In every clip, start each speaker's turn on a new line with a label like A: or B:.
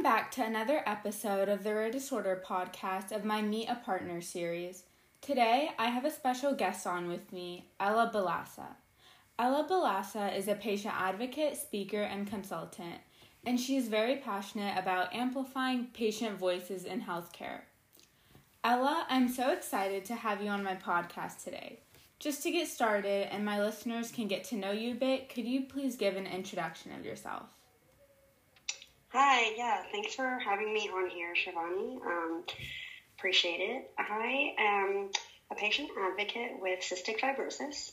A: Welcome back to another episode of the Rare Disorder podcast of my Meet a Partner series. Today, I have a special guest on with me, Ella Balasa. Ella Balasa is a patient advocate, speaker, and consultant, and she is very passionate about amplifying patient voices in healthcare. Ella, I'm so excited to have you on my podcast today. Just to get started and my listeners can get to know you a bit, could you please give an introduction of yourself?
B: Hi, yeah, thanks for having me on here, Shivani. Um, appreciate it. I am a patient advocate with cystic fibrosis.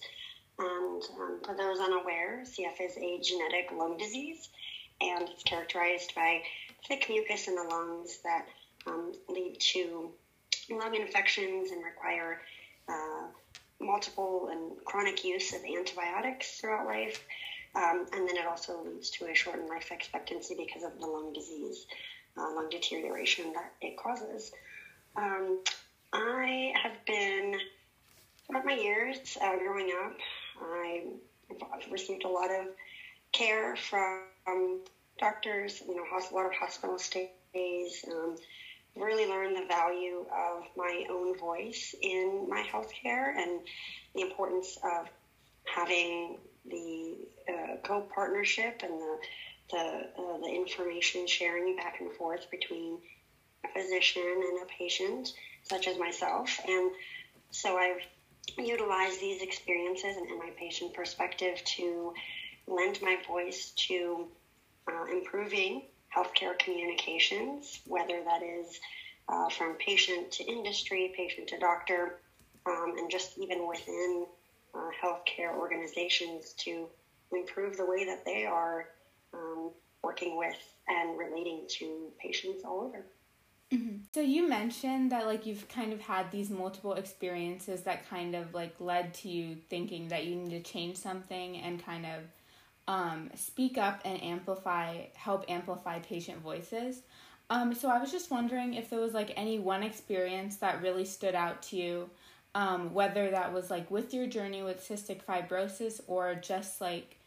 B: And um, for those unaware, CF is a genetic lung disease, and it's characterized by thick mucus in the lungs that um, lead to lung infections and require uh, multiple and chronic use of antibiotics throughout life. Um, and then it also leads to a shortened life expectancy because of the lung disease, uh, lung deterioration that it causes. Um, I have been, throughout my years uh, growing up, I, have received a lot of care from doctors, you know, a lot of hospital stays. Um, really learned the value of my own voice in my healthcare and the importance of having the uh, co-partnership and the the, uh, the information sharing back and forth between a physician and a patient, such as myself. And so I've utilized these experiences and, and my patient perspective to lend my voice to uh, improving healthcare communications, whether that is uh, from patient to industry, patient to doctor, um, and just even within uh, healthcare organizations to improve the way that they are um, working with and relating to patients all over.
A: Mm-hmm. So you mentioned that like you've kind of had these multiple experiences that kind of like led to you thinking that you need to change something and kind of um, speak up and amplify, help amplify patient voices. Um, so I was just wondering if there was like any one experience that really stood out to you um, whether that was like with your journey with cystic fibrosis or just like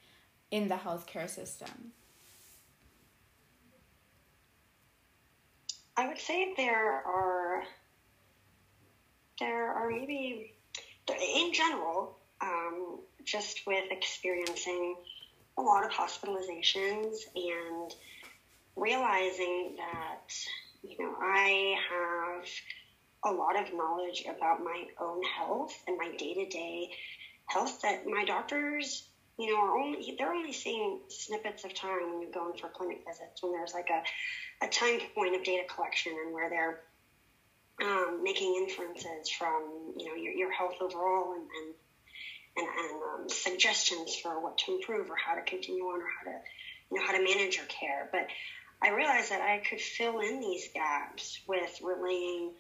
A: in the healthcare system?
B: I would say there are there are maybe in general um, just with experiencing a lot of hospitalizations and realizing that you know I have a lot of knowledge about my own health and my day to day health that my doctors, you know, are only they're only seeing snippets of time when you're going for clinic visits when there's like a, a time point of data collection and where they're um, making inferences from you know your, your health overall and and, and, and um, suggestions for what to improve or how to continue on or how to you know how to manage your care. But I realized that I could fill in these gaps with relaying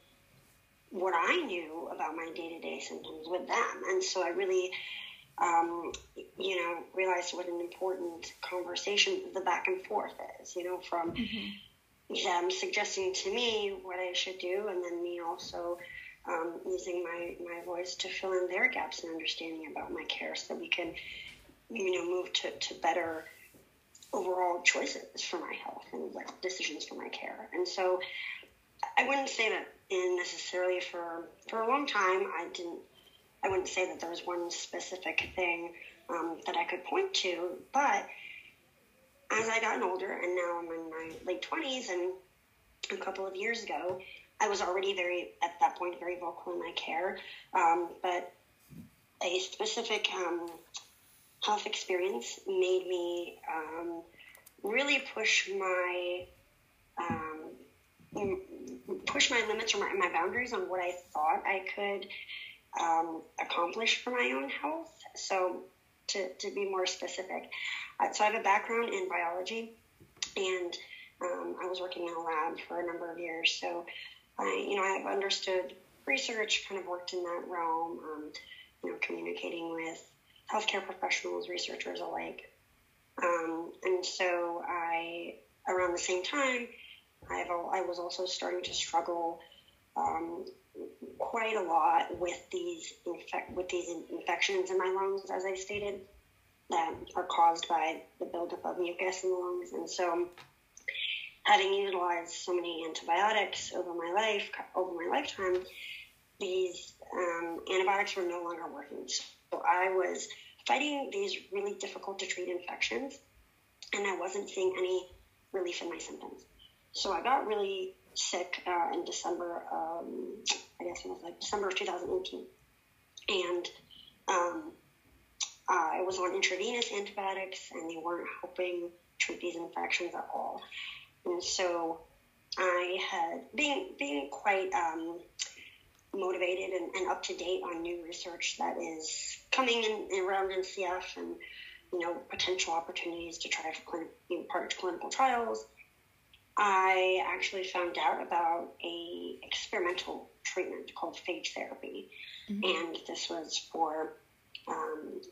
B: what I knew about my day to day symptoms with them. And so I really, um, you know, realized what an important conversation the back and forth is, you know, from mm-hmm. them suggesting to me what I should do, and then me also um, using my, my voice to fill in their gaps in understanding about my care so that we can, you know, move to, to better overall choices for my health and like decisions for my care. And so I wouldn't say that in necessarily for for a long time. I didn't. I wouldn't say that there was one specific thing um, that I could point to, but as I gotten older, and now I'm in my late twenties, and a couple of years ago, I was already very at that point very vocal in my care, um, but a specific um, health experience made me um, really push my um, push my limits or my, my boundaries on what I thought I could um, accomplish for my own health. So, to, to be more specific, uh, so I have a background in biology, and um, I was working in a lab for a number of years. So, I you know I've understood research, kind of worked in that realm, um, you know, communicating with healthcare professionals, researchers alike. Um, and so I, around the same time, I've, I was also starting to struggle um, quite a lot with these with these infections in my lungs, as I stated, that are caused by the buildup of mucus in the lungs. And so, having utilized so many antibiotics over my life, over my lifetime, these um, antibiotics were no longer working. So I was fighting these really difficult to treat infections, and I wasn't seeing any relief in my symptoms. So I got really sick uh, in December, um, I guess it was like December of 2018. And um, I was on intravenous antibiotics, and they weren't helping treat these infections at all. And so I had, been being quite um, motivated and, and, up to date on new research that is coming in, around NCF and you know potential opportunities to try for clinic, being part of clinical trials. I actually found out about a experimental treatment called phage therapy, mm-hmm. and this was for um,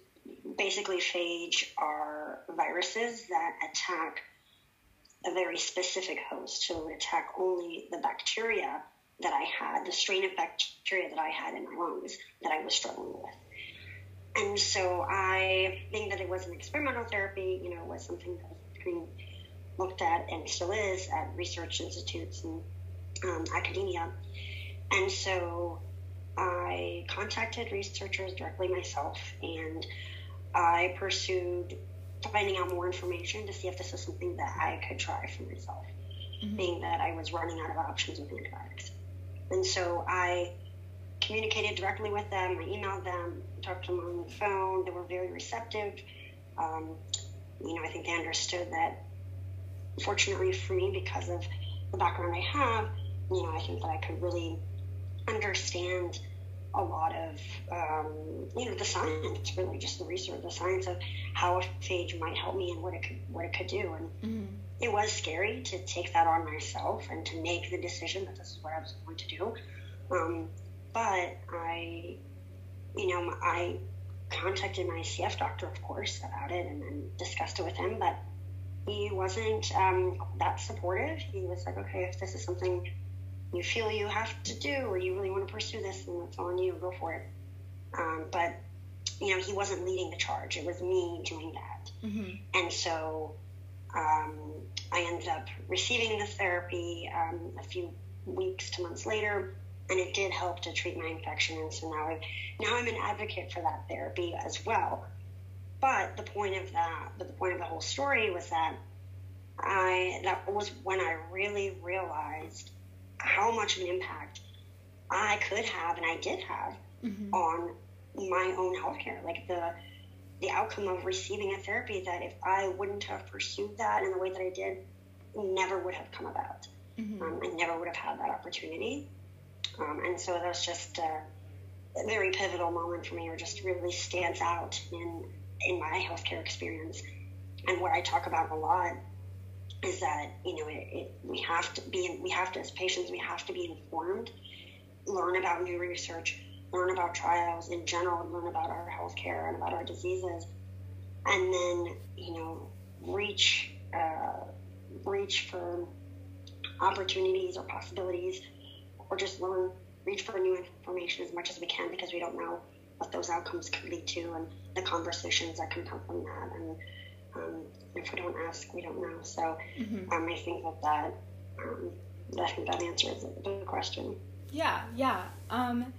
B: basically phage are viruses that attack a very specific host, so attack only the bacteria that I had, the strain of bacteria that I had in my lungs that I was struggling with. And so I think that it was an experimental therapy, you know, it was something that was being looked at and still is at research institutes and um, academia. And so I contacted researchers directly myself and I pursued finding out more information to see if this is something that I could try for myself, mm-hmm. being that I was running out of options with antibiotics. And so I communicated directly with them. I emailed them, talked to them on the phone. They were very receptive. Um, you know, I think they understood that, fortunately for me, because of the background I have, you know, I think that I could really understand a lot of, um, you know, the science, really just the research, the science of how a phage might help me and what it could, what it could do. And mm-hmm. it was scary to take that on myself and to make the decision that this is what I was going to do. Um, but I, you know, I contacted my CF doctor, of course, about it and, and discussed it with him, but he wasn't um, that supportive. He was like, okay, if this is something you feel you have to do or you really want to pursue this, then it's on you, go for it. Um, but, you know, he wasn't leading the charge. It was me doing that. Mm-hmm. And so um, I ended up receiving this therapy um, a few weeks to months later, and it did help to treat my infection. And so now, i now I'm an advocate for that therapy as well. But the point of that, but the point of the whole story was that I that was when I really realized how much of an impact I could have and I did have mm-hmm. on my own healthcare. Like the the outcome of receiving a therapy that if I wouldn't have pursued that in the way that I did, never would have come about. Mm-hmm. Um, I never would have had that opportunity. Um, and so that was just a, a very pivotal moment for me, or just really stands out in in my healthcare experience, and where I talk about a lot is that you know it, it, we have to be we have to as patients we have to be informed, learn about new research, learn about trials in general, learn about our healthcare and about our diseases, and then you know reach uh, reach for opportunities or possibilities, or just learn reach for new information as much as we can because we don't know what those outcomes could lead to and the conversations that can come from that and um, if we don't ask, we don't know. So mm-hmm. um, I think that that um, I think that answers the question.
A: Yeah, yeah. Um,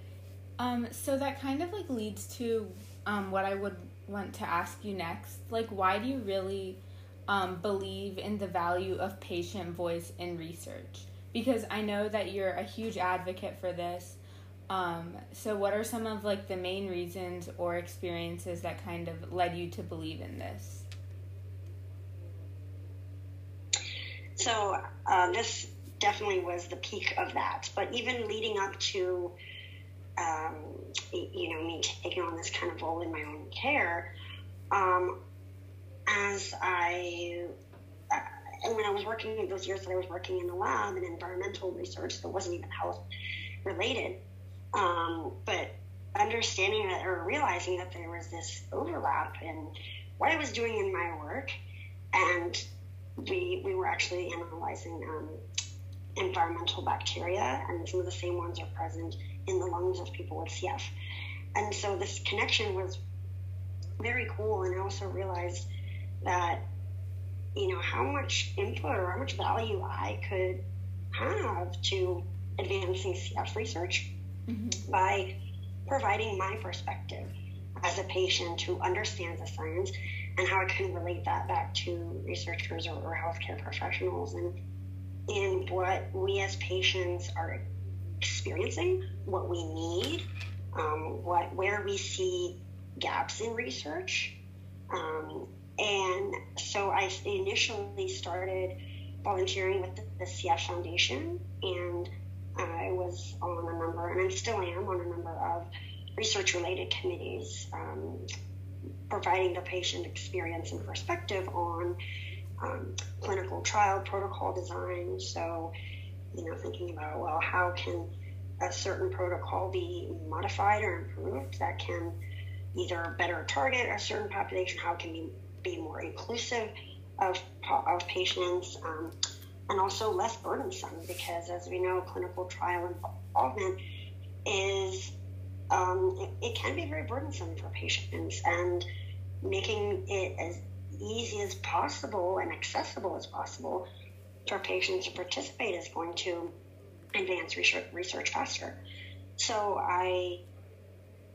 A: um, so that kind of like leads to um, what I would want to ask you next. Like, why do you really um, believe in the value of patient voice in research? Because I know that you're a huge advocate for this. Um, so, what are some of like the main reasons or experiences that kind of led you to believe in this?
B: So uh, this definitely was the peak of that. But even leading up to, um, you know, me taking on this kind of role in my own care, um, as I, uh, and when I was working in those years that I was working in the lab and environmental research that wasn't even health related, um, but understanding that or realizing that there was this overlap in what I was doing in my work and we, we were actually analyzing um, environmental bacteria, and some of the same ones are present in the lungs of people with CF. And so this connection was very cool, and I also realized that you know, how much input or how much value I could have to advancing CF research mm-hmm. by providing my perspective as a patient who understands the science and how I can relate that back to researchers or, or healthcare professionals and in what we as patients are experiencing, what we need, um, what where we see gaps in research. Um, and so I initially started volunteering with the, the CF Foundation, and I was on a number, and I still am on a number of research related committees, um, providing the patient experience and perspective on um, clinical trial protocol design. So, you know, thinking about, well, how can a certain protocol be modified or improved that can either better target a certain population, how can be, be more inclusive of, of patients, um, and also less burdensome because, as we know, clinical trial involvement is um, it, it, can be very burdensome for patients, and making it as easy as possible and accessible as possible for patients to participate is going to advance research, research faster. So I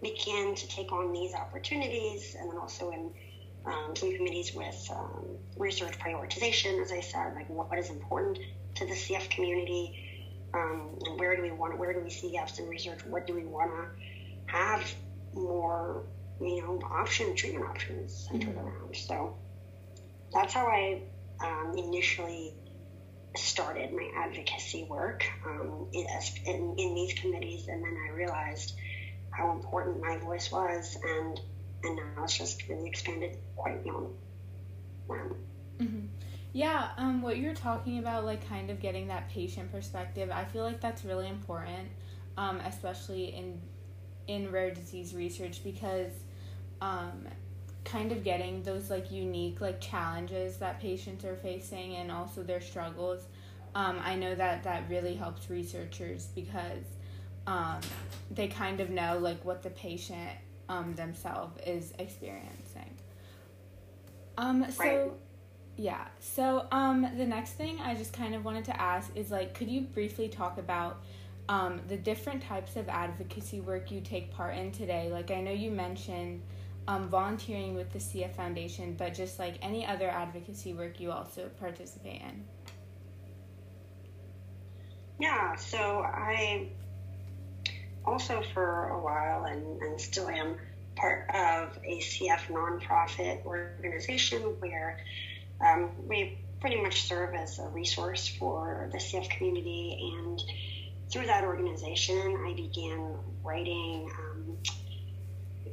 B: began to take on these opportunities, and then also in um, some committees with um, research prioritization, as I said, like what is important to the CF community, um, and where do we want, where do we see gaps in research, what do we want to have more, you know, option treatment options centered mm-hmm. around. So that's how I um, initially started my advocacy work um, in, in, in these committees, and then I realized how important my voice was, and and now it's just really expanded quite beyond. Um,
A: mm-hmm. Yeah, um, what you're talking about, like kind of getting that patient perspective, I feel like that's really important, um, especially in in rare disease research because um, kind of getting those like unique like challenges that patients are facing and also their struggles. Um, I know that that really helps researchers because um, they kind of know like what the patient um, themselves is experiencing. Um, so right. yeah, so um, the next thing I just kind of wanted to ask is like, could you briefly talk about um, the different types of advocacy work you take part in today? Like, I know you mentioned um, volunteering with the CF Foundation, but just like any other advocacy work you also participate in.
B: Yeah, so I also for a while and, and still am part of a CF nonprofit organization where um, we pretty much serve as a resource for the CF community. And through that organization, I began writing um,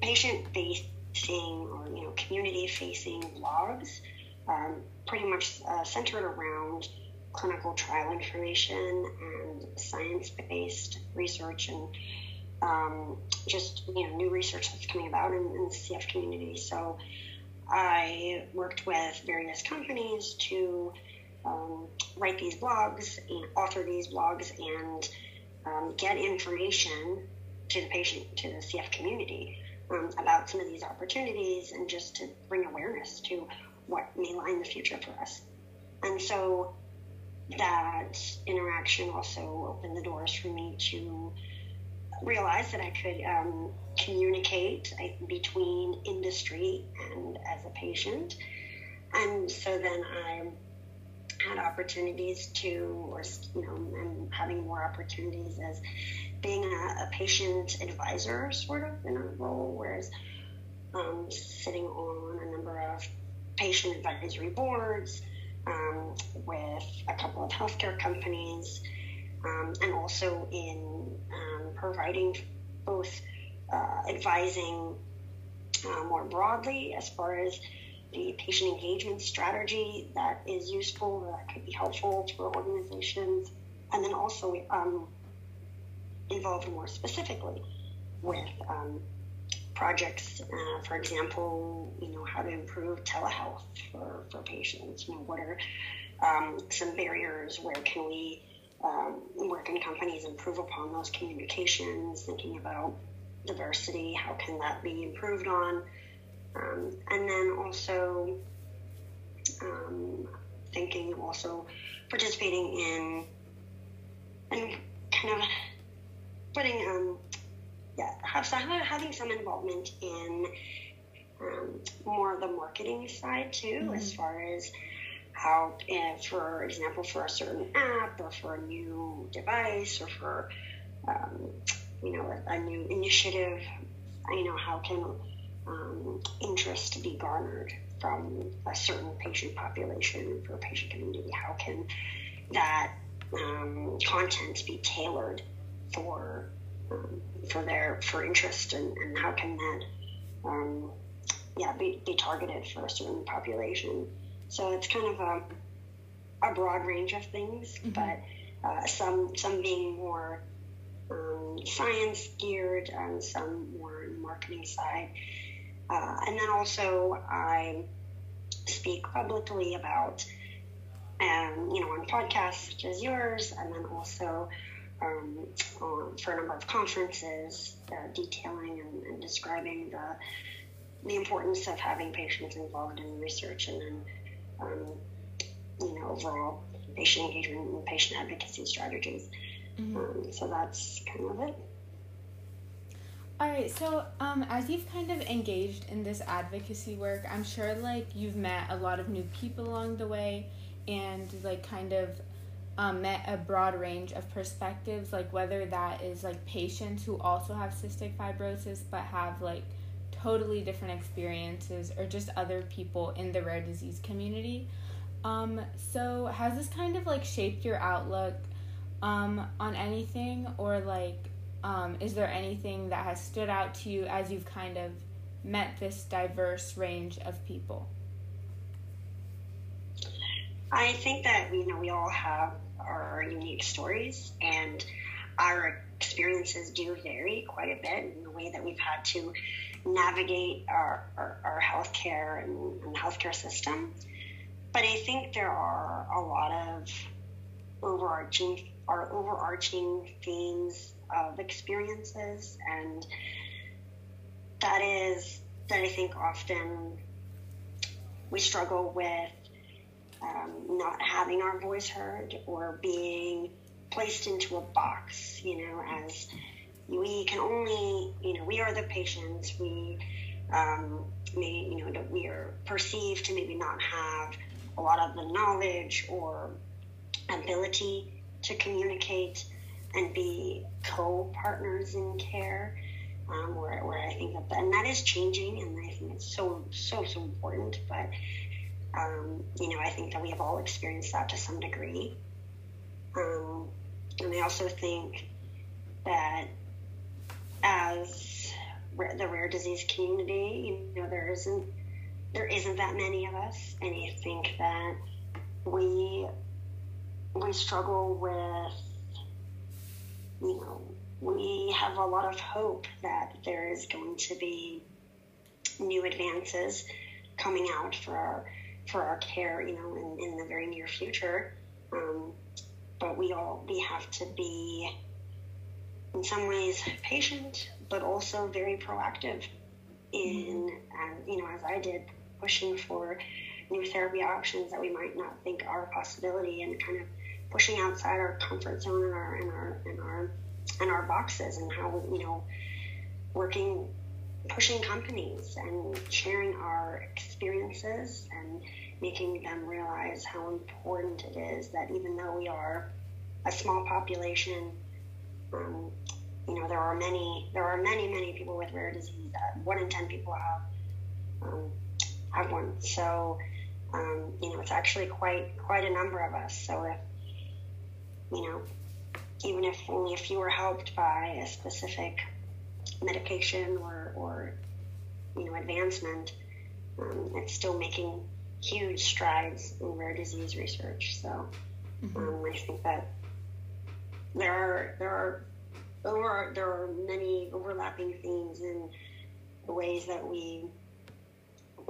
B: patient facing or you know community facing blogs, um, pretty much uh, centered around clinical trial information and science based research and um, just you know new research that's coming about in, in, the CF community. So I worked with various companies to um, write these blogs and author these blogs and um, get information to the patient to the CF community um, about some of these opportunities and just to bring awareness to what may lie in the future for us. And so that interaction also opened the doors for me to realize that I could um, communicate between industry and as a patient. And so then I had opportunities to, or, you know, and having more opportunities as being a, a patient advisor, sort of, in a role, whereas um, sitting on a number of patient advisory boards um, with a couple of healthcare companies, um, and also in um, providing both uh, advising uh, more broadly as far as the patient engagement strategy that is useful, that could be helpful for organizations, and then also um, involved more specifically with um, projects, uh, for example, you know, how to improve telehealth for, for patients, you know, what are um, some barriers, where can we, um, can companies improve upon those communications, thinking about diversity, how can that be improved on, um, and then also um, thinking also participating in and kind of putting um, yeah have some, having some involvement in um, more of the marketing side too mm-hmm. as far as how uh, for example for a certain app or for a new device or for um, you know a, a, new initiative you know how can um, interest be garnered from a certain patient population for a patient community how can that um, content be tailored for for their for interest and, and how can that um, yeah be, be targeted for a certain population so it's kind of a, a broad range of things mm-hmm. but uh, some some being more um, science geared and some more on the marketing side uh, and then also I speak publicly about um, you know, on podcasts such as yours, and then also um, on, for a number of conferences uh, detailing and, and, describing the the importance of having patients involved in research, and then um, you know overall patient engagement and patient advocacy strategies. Mm-hmm. Um, so that's kind of it.
A: All right, so um, as you've kind of engaged in this advocacy work, I'm sure like you've met a lot of new people along the way and like kind of um, met a broad range of perspectives, like whether that is like patients who also have cystic fibrosis but have like totally different experiences, or just other people in the rare disease community. Um, so, has this kind of like shaped your outlook um, on anything, or like um, is there anything that has stood out to you as you've kind of met this diverse range of people?
B: I think that you know we all have our unique stories, and our experiences do vary quite a bit in the way that we've had to navigate our, our, our healthcare and, and healthcare system. But I think there are a lot of overarching our overarching themes of experiences and that is that I think often we struggle with um, not having our voice heard or being placed into a box, you know, as we can only, you know, we are the patients, we um, may, you know, that we are perceived to maybe not have a lot of the knowledge or ability to communicate and be co-partners in care. Um, where, where I think that, and that is changing, and I think it's so so so important. But um, you know, I think that we have all experienced that to some degree. Um, and I also think that as the rare disease community, you know, there isn't there isn't that many of us, and I think that we we struggle with, you know, we have a lot of hope that there is going to be new advances coming out for our for our care, you know, in, in the very near future. Um, but we all we have to be, in some ways, patient, but also very proactive in, um, you know, as I did, pushing for new therapy options that we might not think are a possibility, and kind of pushing outside our comfort zone and our and our and our and our boxes, and how you know, working pushing companies and sharing our experiences and making them realize how important it is that even though we are a small population, um, you know, there are many, there are many, many people with rare disease. That one in ten people have um, have one. So, um, you know, it's actually quite quite a number of us. So if you know, even if only a few are helped by a specific medication or, or you know advancement, um, it's still making huge strides in rare disease research. So mm-hmm. um, I think that there are there are over there are many overlapping themes in the ways that we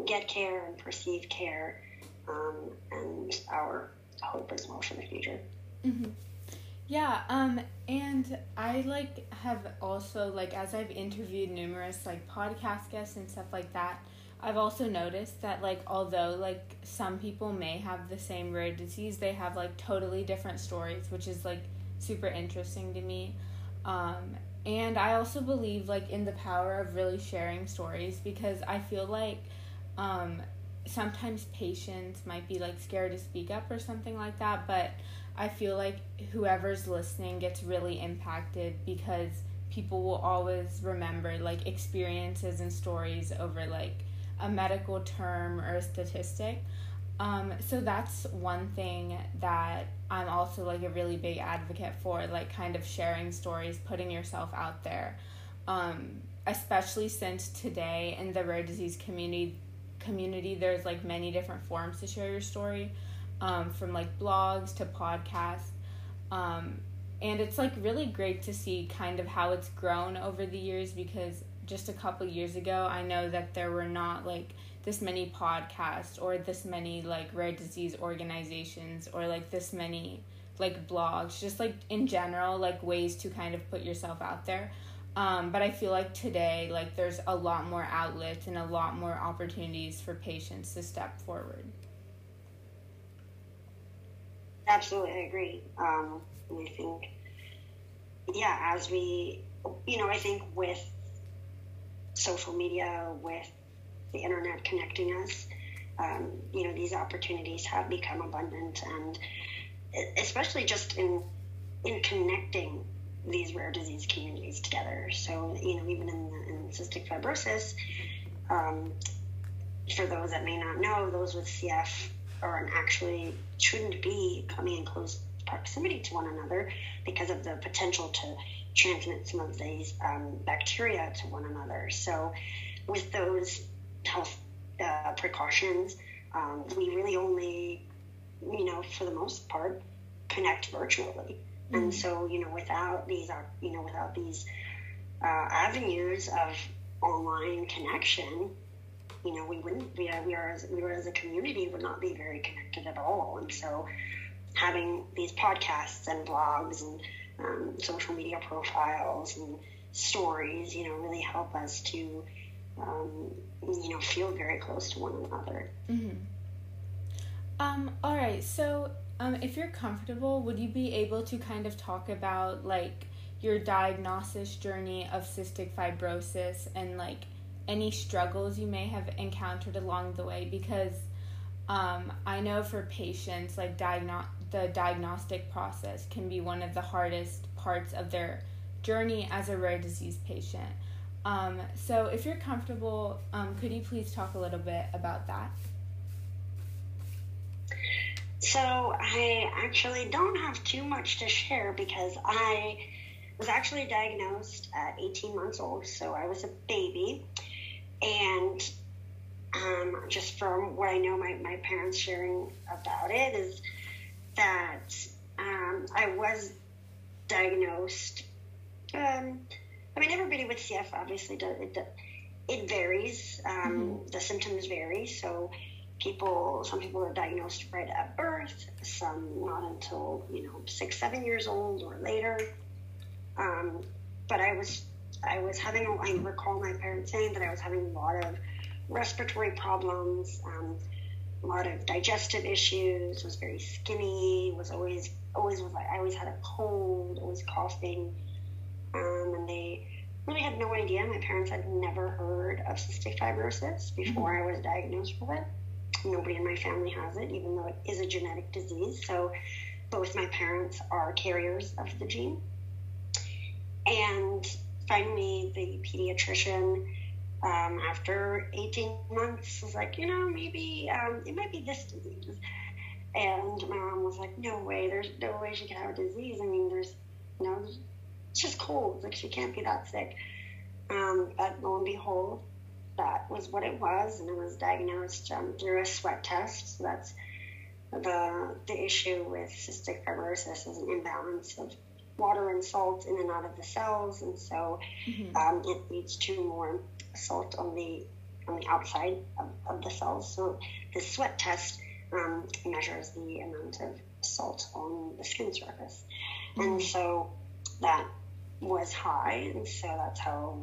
B: get care and perceive care, um, and our hope as well for the future.
A: Mm-hmm. Yeah, um, and I like have also like as I've interviewed numerous like podcast guests and stuff like that, I've also noticed that like although like some people may have the same rare disease, they have like totally different stories, which is like super interesting to me. Um, and I also believe like in the power of really sharing stories because I feel like um, sometimes patients might be like scared to speak up or something like that, but I feel like whoever's listening gets really impacted because people will always remember like experiences and stories over like a medical term or a statistic. Um, so that's one thing that I'm also like a really big advocate for, like kind of sharing stories, putting yourself out there. Um, especially since today in the rare disease community community there's like many different forms to share your story um, from like blogs to podcasts um, and it's like really great to see kind of how it's grown over the years because just a couple years ago i know that there were not like this many podcasts or this many like rare disease organizations or like this many like blogs just like in general like ways to kind of put yourself out there. Um, but i feel like today like there's a lot more outlets and a lot more opportunities for patients to step forward.
B: Absolutely i agree. Um, i think yeah as we you know i think with social media with the internet connecting us. Um, you know, these opportunities have become abundant, and especially just in in connecting these rare disease communities together. So, you know, even in, in cystic fibrosis, um, for those that may not know, those with CF are actually shouldn't be coming in close proximity to one another because of the potential to transmit some of these um, bacteria to one another. So, with those health uh, precautions. Um, we really only, you know, for the most part, connect virtually. Mm-hmm. And so, you know, without these, uh, you know, without these uh, avenues of online connection, you know, we wouldn't be, we are, as, we were as a community would not be very connected at all. And so, having these podcasts and blogs and um, social media profiles and stories, you know, really help us to um, you know, feel very close to one another.
A: Mm-hmm. Um, all right, so um, if you're comfortable, would you be able to kind of talk about like your diagnosis journey of cystic fibrosis and like any struggles you may have encountered along the way? Because um, I know for patients, like diagno- the diagnostic process can be one of the hardest parts of their journey as a rare disease patient. Um, so, if you're comfortable, um, could you please talk a little bit about that?
B: So, I actually don't have too much to share because I was actually diagnosed at 18 months old, so I was a baby. And um, just from what I know, my, my parents sharing about it is that um, I was diagnosed. Um, I mean, everybody with CF obviously does it. It varies. Um, mm-hmm. The symptoms vary. So people, some people are diagnosed right at birth. Some not until you know six, seven years old or later. Um, but I was, I was having. I recall my parents saying that I was having a lot of respiratory problems. Um, a lot of digestive issues. Was very skinny. Was always always was. I always had a cold. Always coughing um, and they really had no idea. My parents had never heard of cystic fibrosis before mm-hmm. I was diagnosed with it. Nobody in my family has it, even though it is a genetic disease. So both my parents are carriers of the gene. And finally, the pediatrician, um, after 18 months, was like, you know, maybe um, it might be this disease. And my mom was like, no way, there's no way she could have a disease. I mean, there's, you know, it's just cold. Like she can't be that sick. Um, but lo and behold, that was what it was, and it was diagnosed um, through a sweat test. So that's the the issue with cystic fibrosis is an imbalance of water and salt in and out of the cells, and so mm-hmm. um, it leads to more salt on the on the outside of, of the cells. So the sweat test um, measures the amount of salt on the skin surface, mm-hmm. and so that was high, and so that's how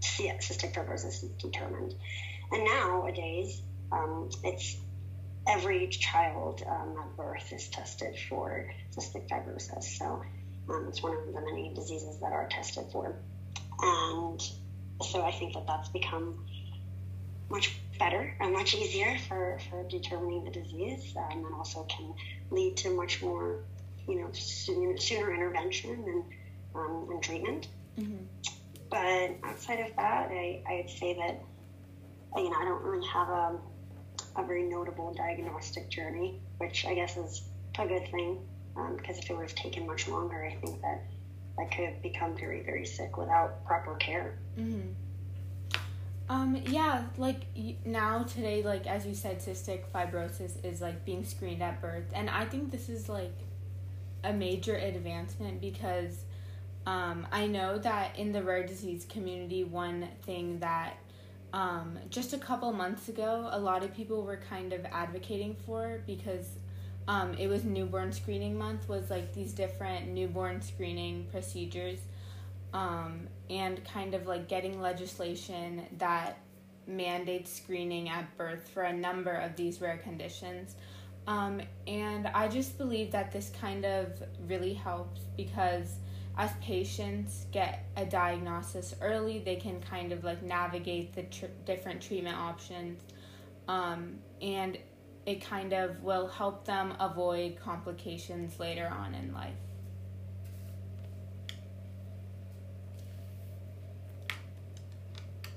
B: cystic fibrosis is determined. And nowadays, um, it's every child um, at birth is tested for cystic fibrosis. So um, it's one of the many diseases that are tested for. And so I think that that's become much better and much easier for, for determining the disease um, and also can lead to much more, you know, sooner, sooner intervention and, um, and treatment. Mm-hmm. But outside of that, I, I'd say that, you know, I don't really have a, a very notable diagnostic journey, which I guess is a good thing because um, if it would have taken much longer, I think that I could become very, very sick without proper care.
A: Mm-hmm. Um, yeah, like now today, like as you said, cystic fibrosis is like being screened at birth, and I think this is like a major advancement because um, I know that in the rare disease community, one thing that um, just a couple months ago, a lot of people were kind of advocating for because um, it was newborn screening month was like these different newborn screening procedures um, and kind of like getting legislation that mandates screening at birth for a number of these rare conditions. Um, and I just believe that this kind of really helps because as patients get a diagnosis early, they can kind of like navigate the tr- different treatment options. Um, and it kind of will help them avoid complications later on in life.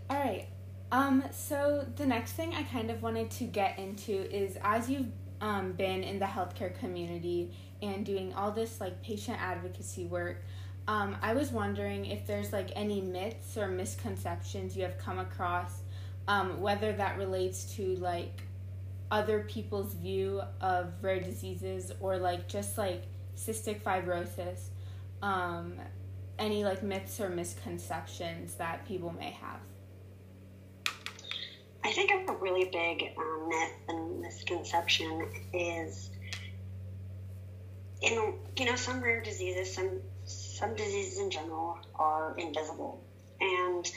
A: All right. Um, so the next thing I kind of wanted to get into is as you've um, been in the healthcare community and doing all this like patient advocacy work, um, I was wondering if there's like any myths or misconceptions you have come across, um, whether that relates to like other people's view of rare diseases or like just like cystic fibrosis um, any like myths or misconceptions that people may have?
B: I think a really big um, myth and misconception is in you know some rare diseases some some diseases in general are invisible. And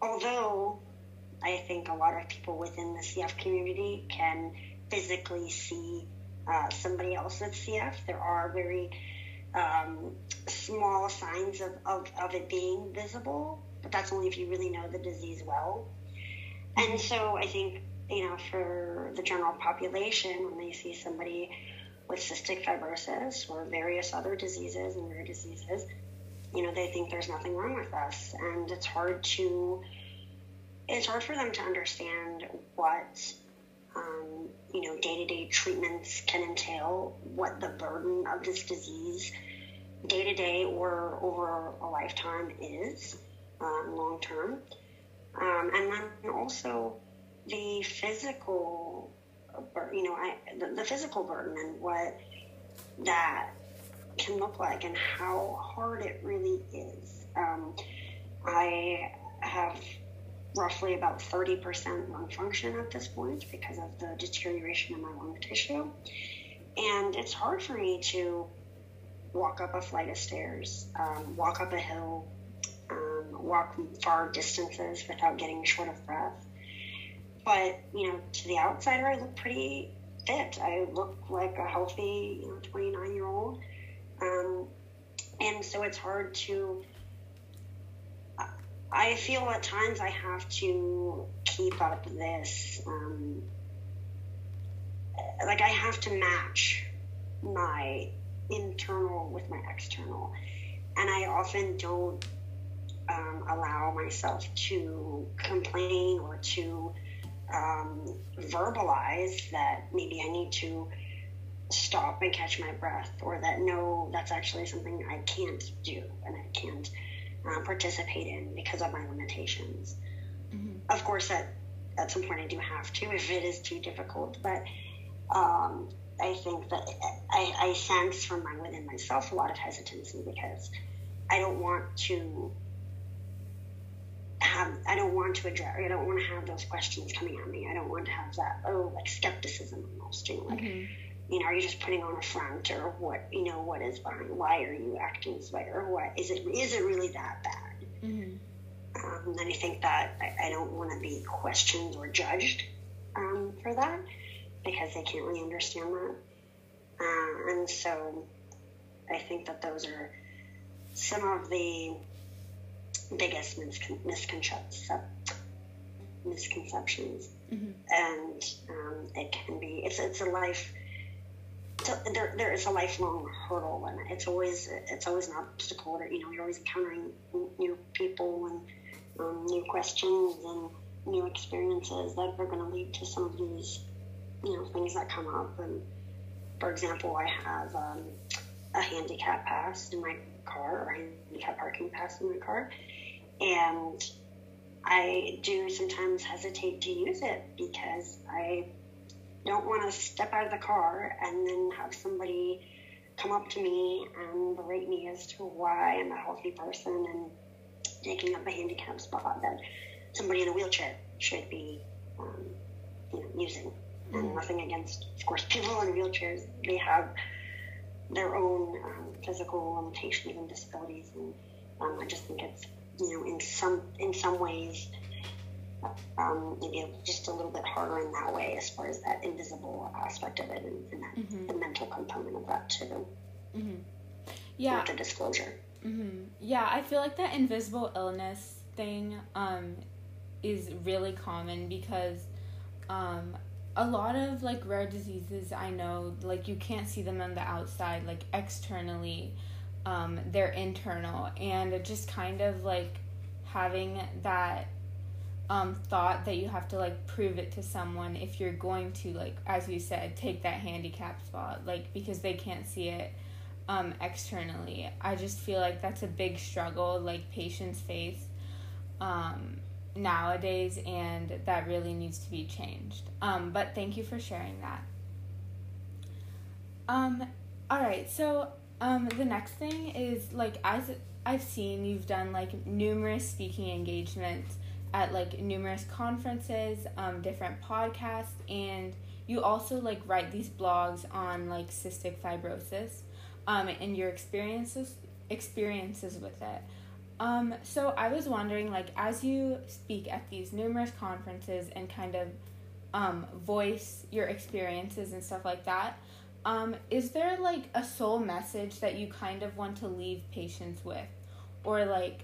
B: although I think a lot of people within the CF community can physically see uh, somebody else with CF. There are very um, small signs of, of, of it being visible, but that's only if you really know the disease well. And so I think, you know, for the general population, when they see somebody with cystic fibrosis or various other diseases and rare diseases, you know, they think there's nothing wrong with us. And it's hard to it's hard for them to understand what um, you know day-to-day treatments can entail what the burden of this disease day-to-day or over a lifetime is um, long term um, and then also the physical you know I, the, the physical burden and what that can look like and how hard it really is. Um, i have roughly about 30% lung function at this point because of the deterioration in my lung tissue. And it's hard for me to walk up a flight of stairs, um, walk up a hill, um, walk far distances without getting short of breath. But, you know, to the outsider, I look pretty fit. I look like a healthy, you know, 29 year old. Um, and so it's hard to I feel at times I have to keep up this, um, like I have to match my internal with my external, and I often don't um, allow myself to complain or to um, verbalize that maybe I need to stop and catch my breath, or that no, that's actually something I can't do and I can't uh, participate in because of my limitations. Mm-hmm. Of course, at at some point I do have to if it is too difficult, but um, I think that I, I sense from my within myself a lot of hesitancy because I don't want to have I don't want to address I don't want to have those questions coming at me. I don't want to have that oh like skepticism almost, you know, like mm-hmm you know, are you just putting on a front or what, you know, what is behind, why are you acting this way or what, is it, is it really that bad? Mm-hmm. Um, and I think that I, I don't want to be questioned or judged um, for that because they can't really understand that. Uh, and so I think that those are some of the biggest miscon- misconceptions. Misconceptions, mm-hmm. and um, it can be it's it's a life. There, there is a lifelong hurdle, and it's always it's always an obstacle. That you know you're always encountering new people and um, new questions and new experiences that are going to lead to some of these you know things that come up. And for example, I have um, a handicap pass in my car or a handicap parking pass in my car, and I do sometimes hesitate to use it because I don't want to step out of the car and then have somebody come up to me and berate me as to why I'm a healthy person and taking up a handicap spot that somebody in a wheelchair should be um, you know, using. And mm-hmm. nothing against, of course, people in wheelchairs. They have their own um, physical limitations and disabilities, and um, I just think it's you know, in some in some ways, um, maybe just a little bit harder in that way as far as that invisible aspect of it and, and that, mm-hmm. the mental component of that too.
A: Mm-hmm. Yeah.
B: The disclosure.
A: Mm-hmm. Yeah, I feel like that invisible illness thing um, is really common because um, a lot of like rare diseases I know like you can't see them on the outside like externally um, they're internal and just kind of like having that um, thought that you have to like prove it to someone if you're going to like as you said take that handicap spot like because they can't see it um, externally. I just feel like that's a big struggle like patients face um, nowadays and that really needs to be changed. Um, but thank you for sharing that. Um, all right so um, the next thing is like as I've seen, you've done like numerous speaking engagements at like numerous conferences, um, different podcasts, and you also like write these blogs on like cystic fibrosis, um, and your experiences experiences with it. Um, so I was wondering, like, as you speak at these numerous conferences and kind of um, voice your experiences and stuff like that, um, is there like a sole message that you kind of want to leave patients with? Or like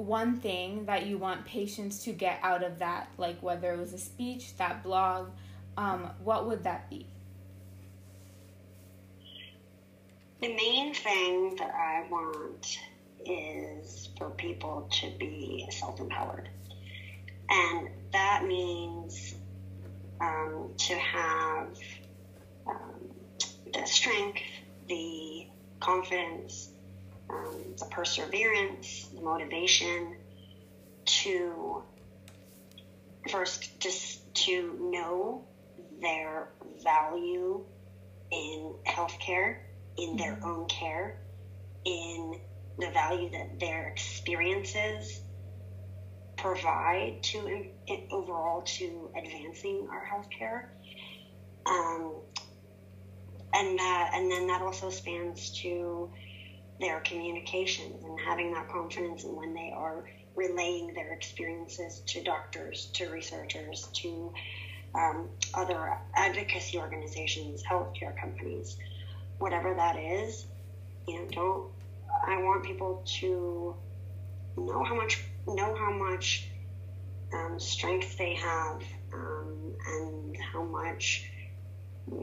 A: one thing that you want patients to get out of that, like whether it was a speech, that blog, um, what would that be?
B: The main thing that I want is for people to be self empowered. And that means um, to have um, the strength, the confidence, um, the perseverance, the motivation to first just to know their value in healthcare, in their mm-hmm. own care, in the value that their experiences provide to overall to advancing our healthcare. Um, and that and then that also spans to their communications and having that confidence in when they are relaying their experiences to doctors, to researchers, to um, other advocacy organizations, healthcare companies, whatever that is. You know, don't. I want people to know how much know how much um, strength they have um, and how much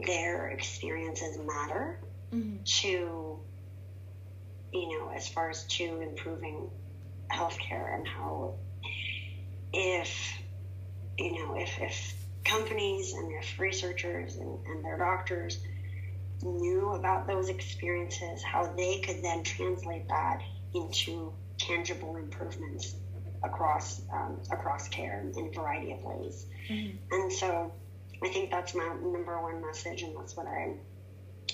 B: their experiences matter mm-hmm. to, you know, as far as to improving healthcare and how if, you know, if, if companies and if researchers and, and their doctors knew about those experiences, how they could then translate that into tangible improvements across um, across care in a variety of ways. Mm-hmm. And so I think that's my number one message, and that's what I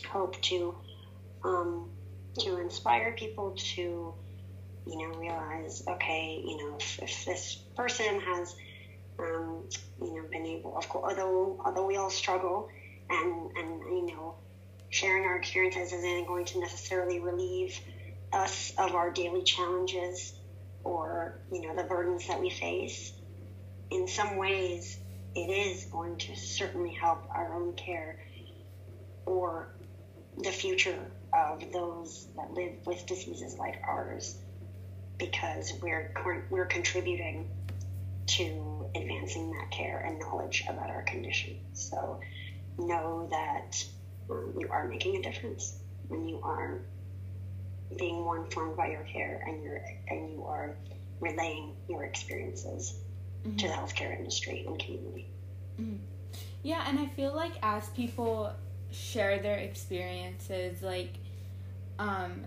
B: hope to um, to inspire people to, you know, realize, okay, you know, if, if this person has, um, you know, been able, of course, although although we all struggle, and and you know, sharing our experiences isn't going to necessarily relieve us of our daily challenges. or you know the burdens that we face, in some ways, it is going to certainly help our own care or the future of those that live with diseases like ours because we're we're contributing to advancing that care and knowledge about our condition. So know that you are making a difference when you are being more informed by your care and you're and you are relaying your experiences mm-hmm. to the healthcare industry and community.
A: Mm-hmm. Yeah, and I feel like as people share their experiences, like um,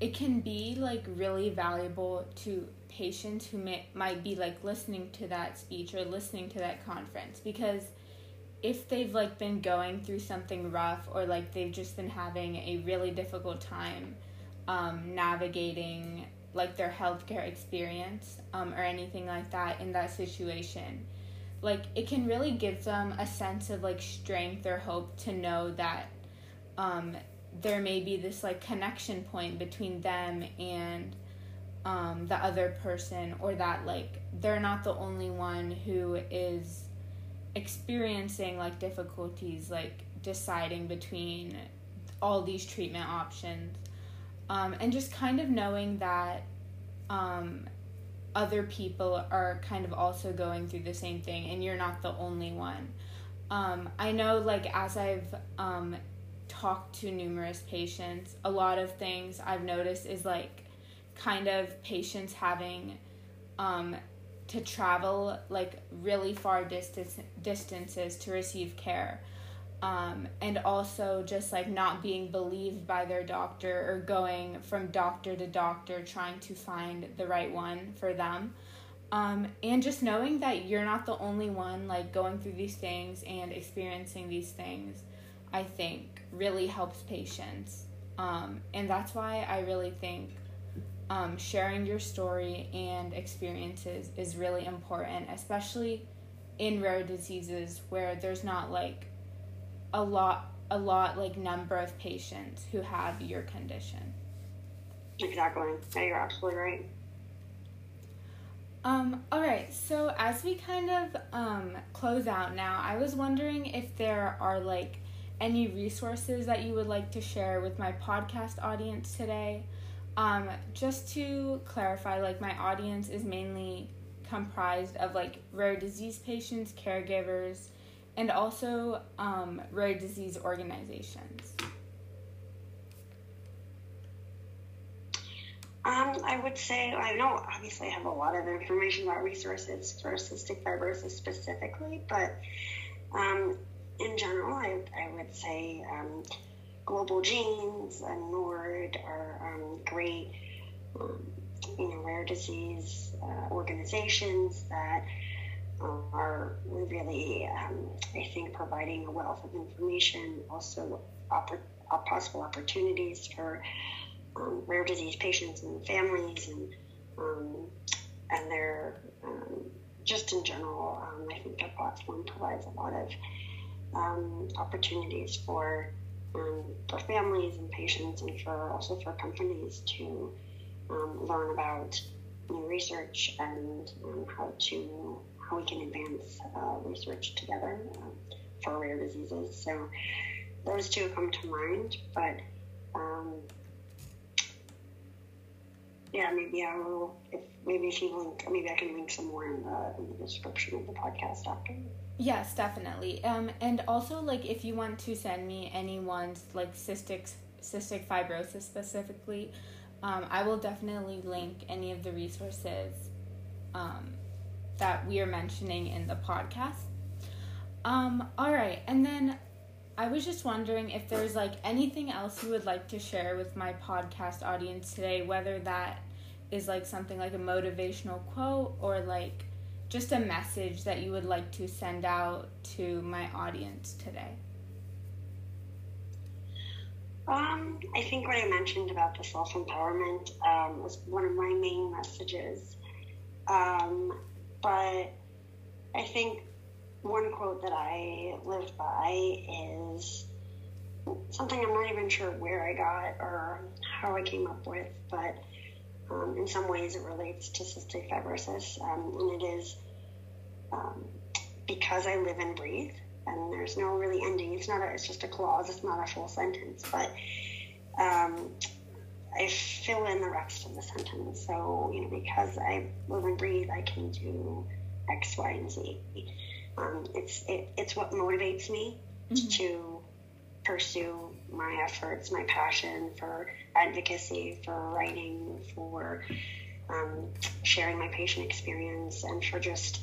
A: it can be like really valuable to patients who may, might be like listening to that speech or listening to that conference. Because if they've like been going through something rough or like they've just been having a really difficult time um, navigating like their healthcare experience um, or anything like that in that situation like it can really give them a sense of like strength or hope to know that um, there may be this like connection point between them and um, the other person or that like they're not the only one who is experiencing like difficulties like deciding between all these treatment options. Um, and just kind of knowing that um, other people are kind of also going through the same thing and you're not the only one. Um, i know like as i've um, talked to numerous patients a lot of things i've noticed is like kind of patients having um, to travel like really far distance distances to receive care. Um, and also just like not being believed by their doctor or going from doctor to doctor trying to find the right one for them. Um, and just knowing that you're not the only one like going through these things and experiencing these things i think really helps patients um, and that's why i really think um, sharing your story and experiences is really important especially in rare diseases where there's not like a lot a lot like number of patients who have your condition.
B: Exactly. Yeah, you're absolutely right.
A: Um, all right, so as we kind of um, close out now, I was wondering if there are like any resources that you would like to share with my podcast audience today. Um, just to clarify, like my audience is mainly comprised of like rare disease patients, caregivers, and also um, rare disease organizations?
B: Um, I would say I know obviously I have a lot of information about resources for cystic fibrosis specifically, but um, in general, I, I would say um, Global Genes and NORD are um, great, um, you know, rare disease uh, organizations that are really, um, I think, providing a wealth of information, also oppor- uh, possible opportunities for um, rare disease patients and families, and um, and their um, just in general, um, I think their platform provides a lot of um, opportunities for for families and patients, and for also for companies to learn about new research and how to how we can advance uh, research together uh, for rare diseases. So those two come to mind, but um, yeah, maybe I will. If maybe if you link, maybe I can link some more in the, in the description of the podcast after.
A: Yes, definitely. Um, and also like if you want to send me anyone's like cystic cystic fibrosis specifically, um, I will definitely link any of the resources um, that we are mentioning in the podcast. Um, all right, and then I was just wondering if there's like anything else you would like to share with my podcast audience today, whether that is like something like a motivational quote or like just a message that you would like to send out to my audience today.
B: Um, I think what I mentioned about the self empowerment um, was one of my main messages. Um, but I think one quote that I live by is something I'm not even sure where I got or how I came up with, but Um, in some ways, it relates to cystic fibrosis, um, and it is um, because I live and breathe, and there's no really ending. It's not. A, it's just a clause. It's not a full sentence, but um, I fill in the rest of the sentence. So you know, because I live and breathe, I can do X, Y, and Z. Um, it's it, it's what motivates me mm-hmm. to pursue my efforts, my passion for advocacy, for writing, for um, sharing my patient experience, and for just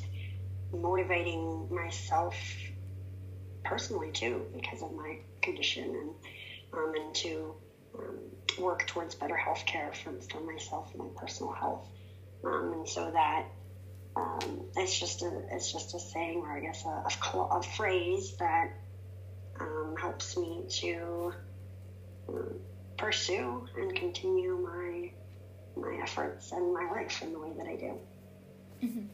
B: motivating myself personally too, because of my condition, and um, and to um, work towards better health care for, for myself and my personal health. Um, and so that um, it's just a it's just a saying or I guess a, a, a phrase that um, helps me to um, pursue and continue my my efforts and my life in the way that I do.
A: Mm-hmm.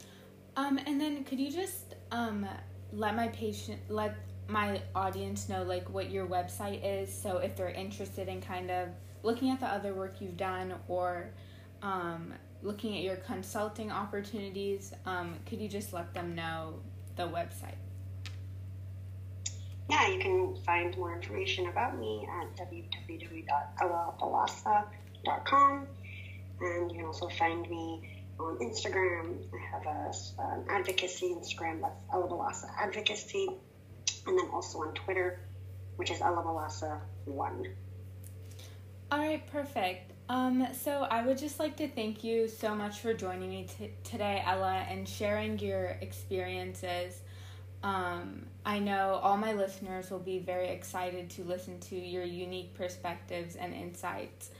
A: Um, and then could you just um, let my patient let my audience know like what your website is so if they're interested in kind of looking at the other work you've done or um, looking at your consulting opportunities, um, could you just let them know the website?
B: Yeah, you can find more information about me at www.ellabalasa.com. And you can also find me on Instagram. I have a, an advocacy Instagram that's Ella Balasa Advocacy. And then also on Twitter, which is Ella Balasa1.
A: All right, perfect. Um, so I would just like to thank you so much for joining me t- today, Ella, and sharing your experiences. Um, I know all my listeners will be very excited to listen to your unique perspectives and insights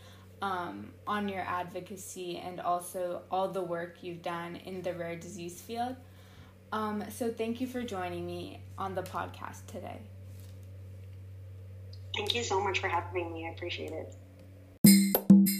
A: um, on your advocacy and also all the work you've done in the rare disease field. Um, so thank you for joining me on the podcast today.
B: Thank you so much for having me. I appreciate it.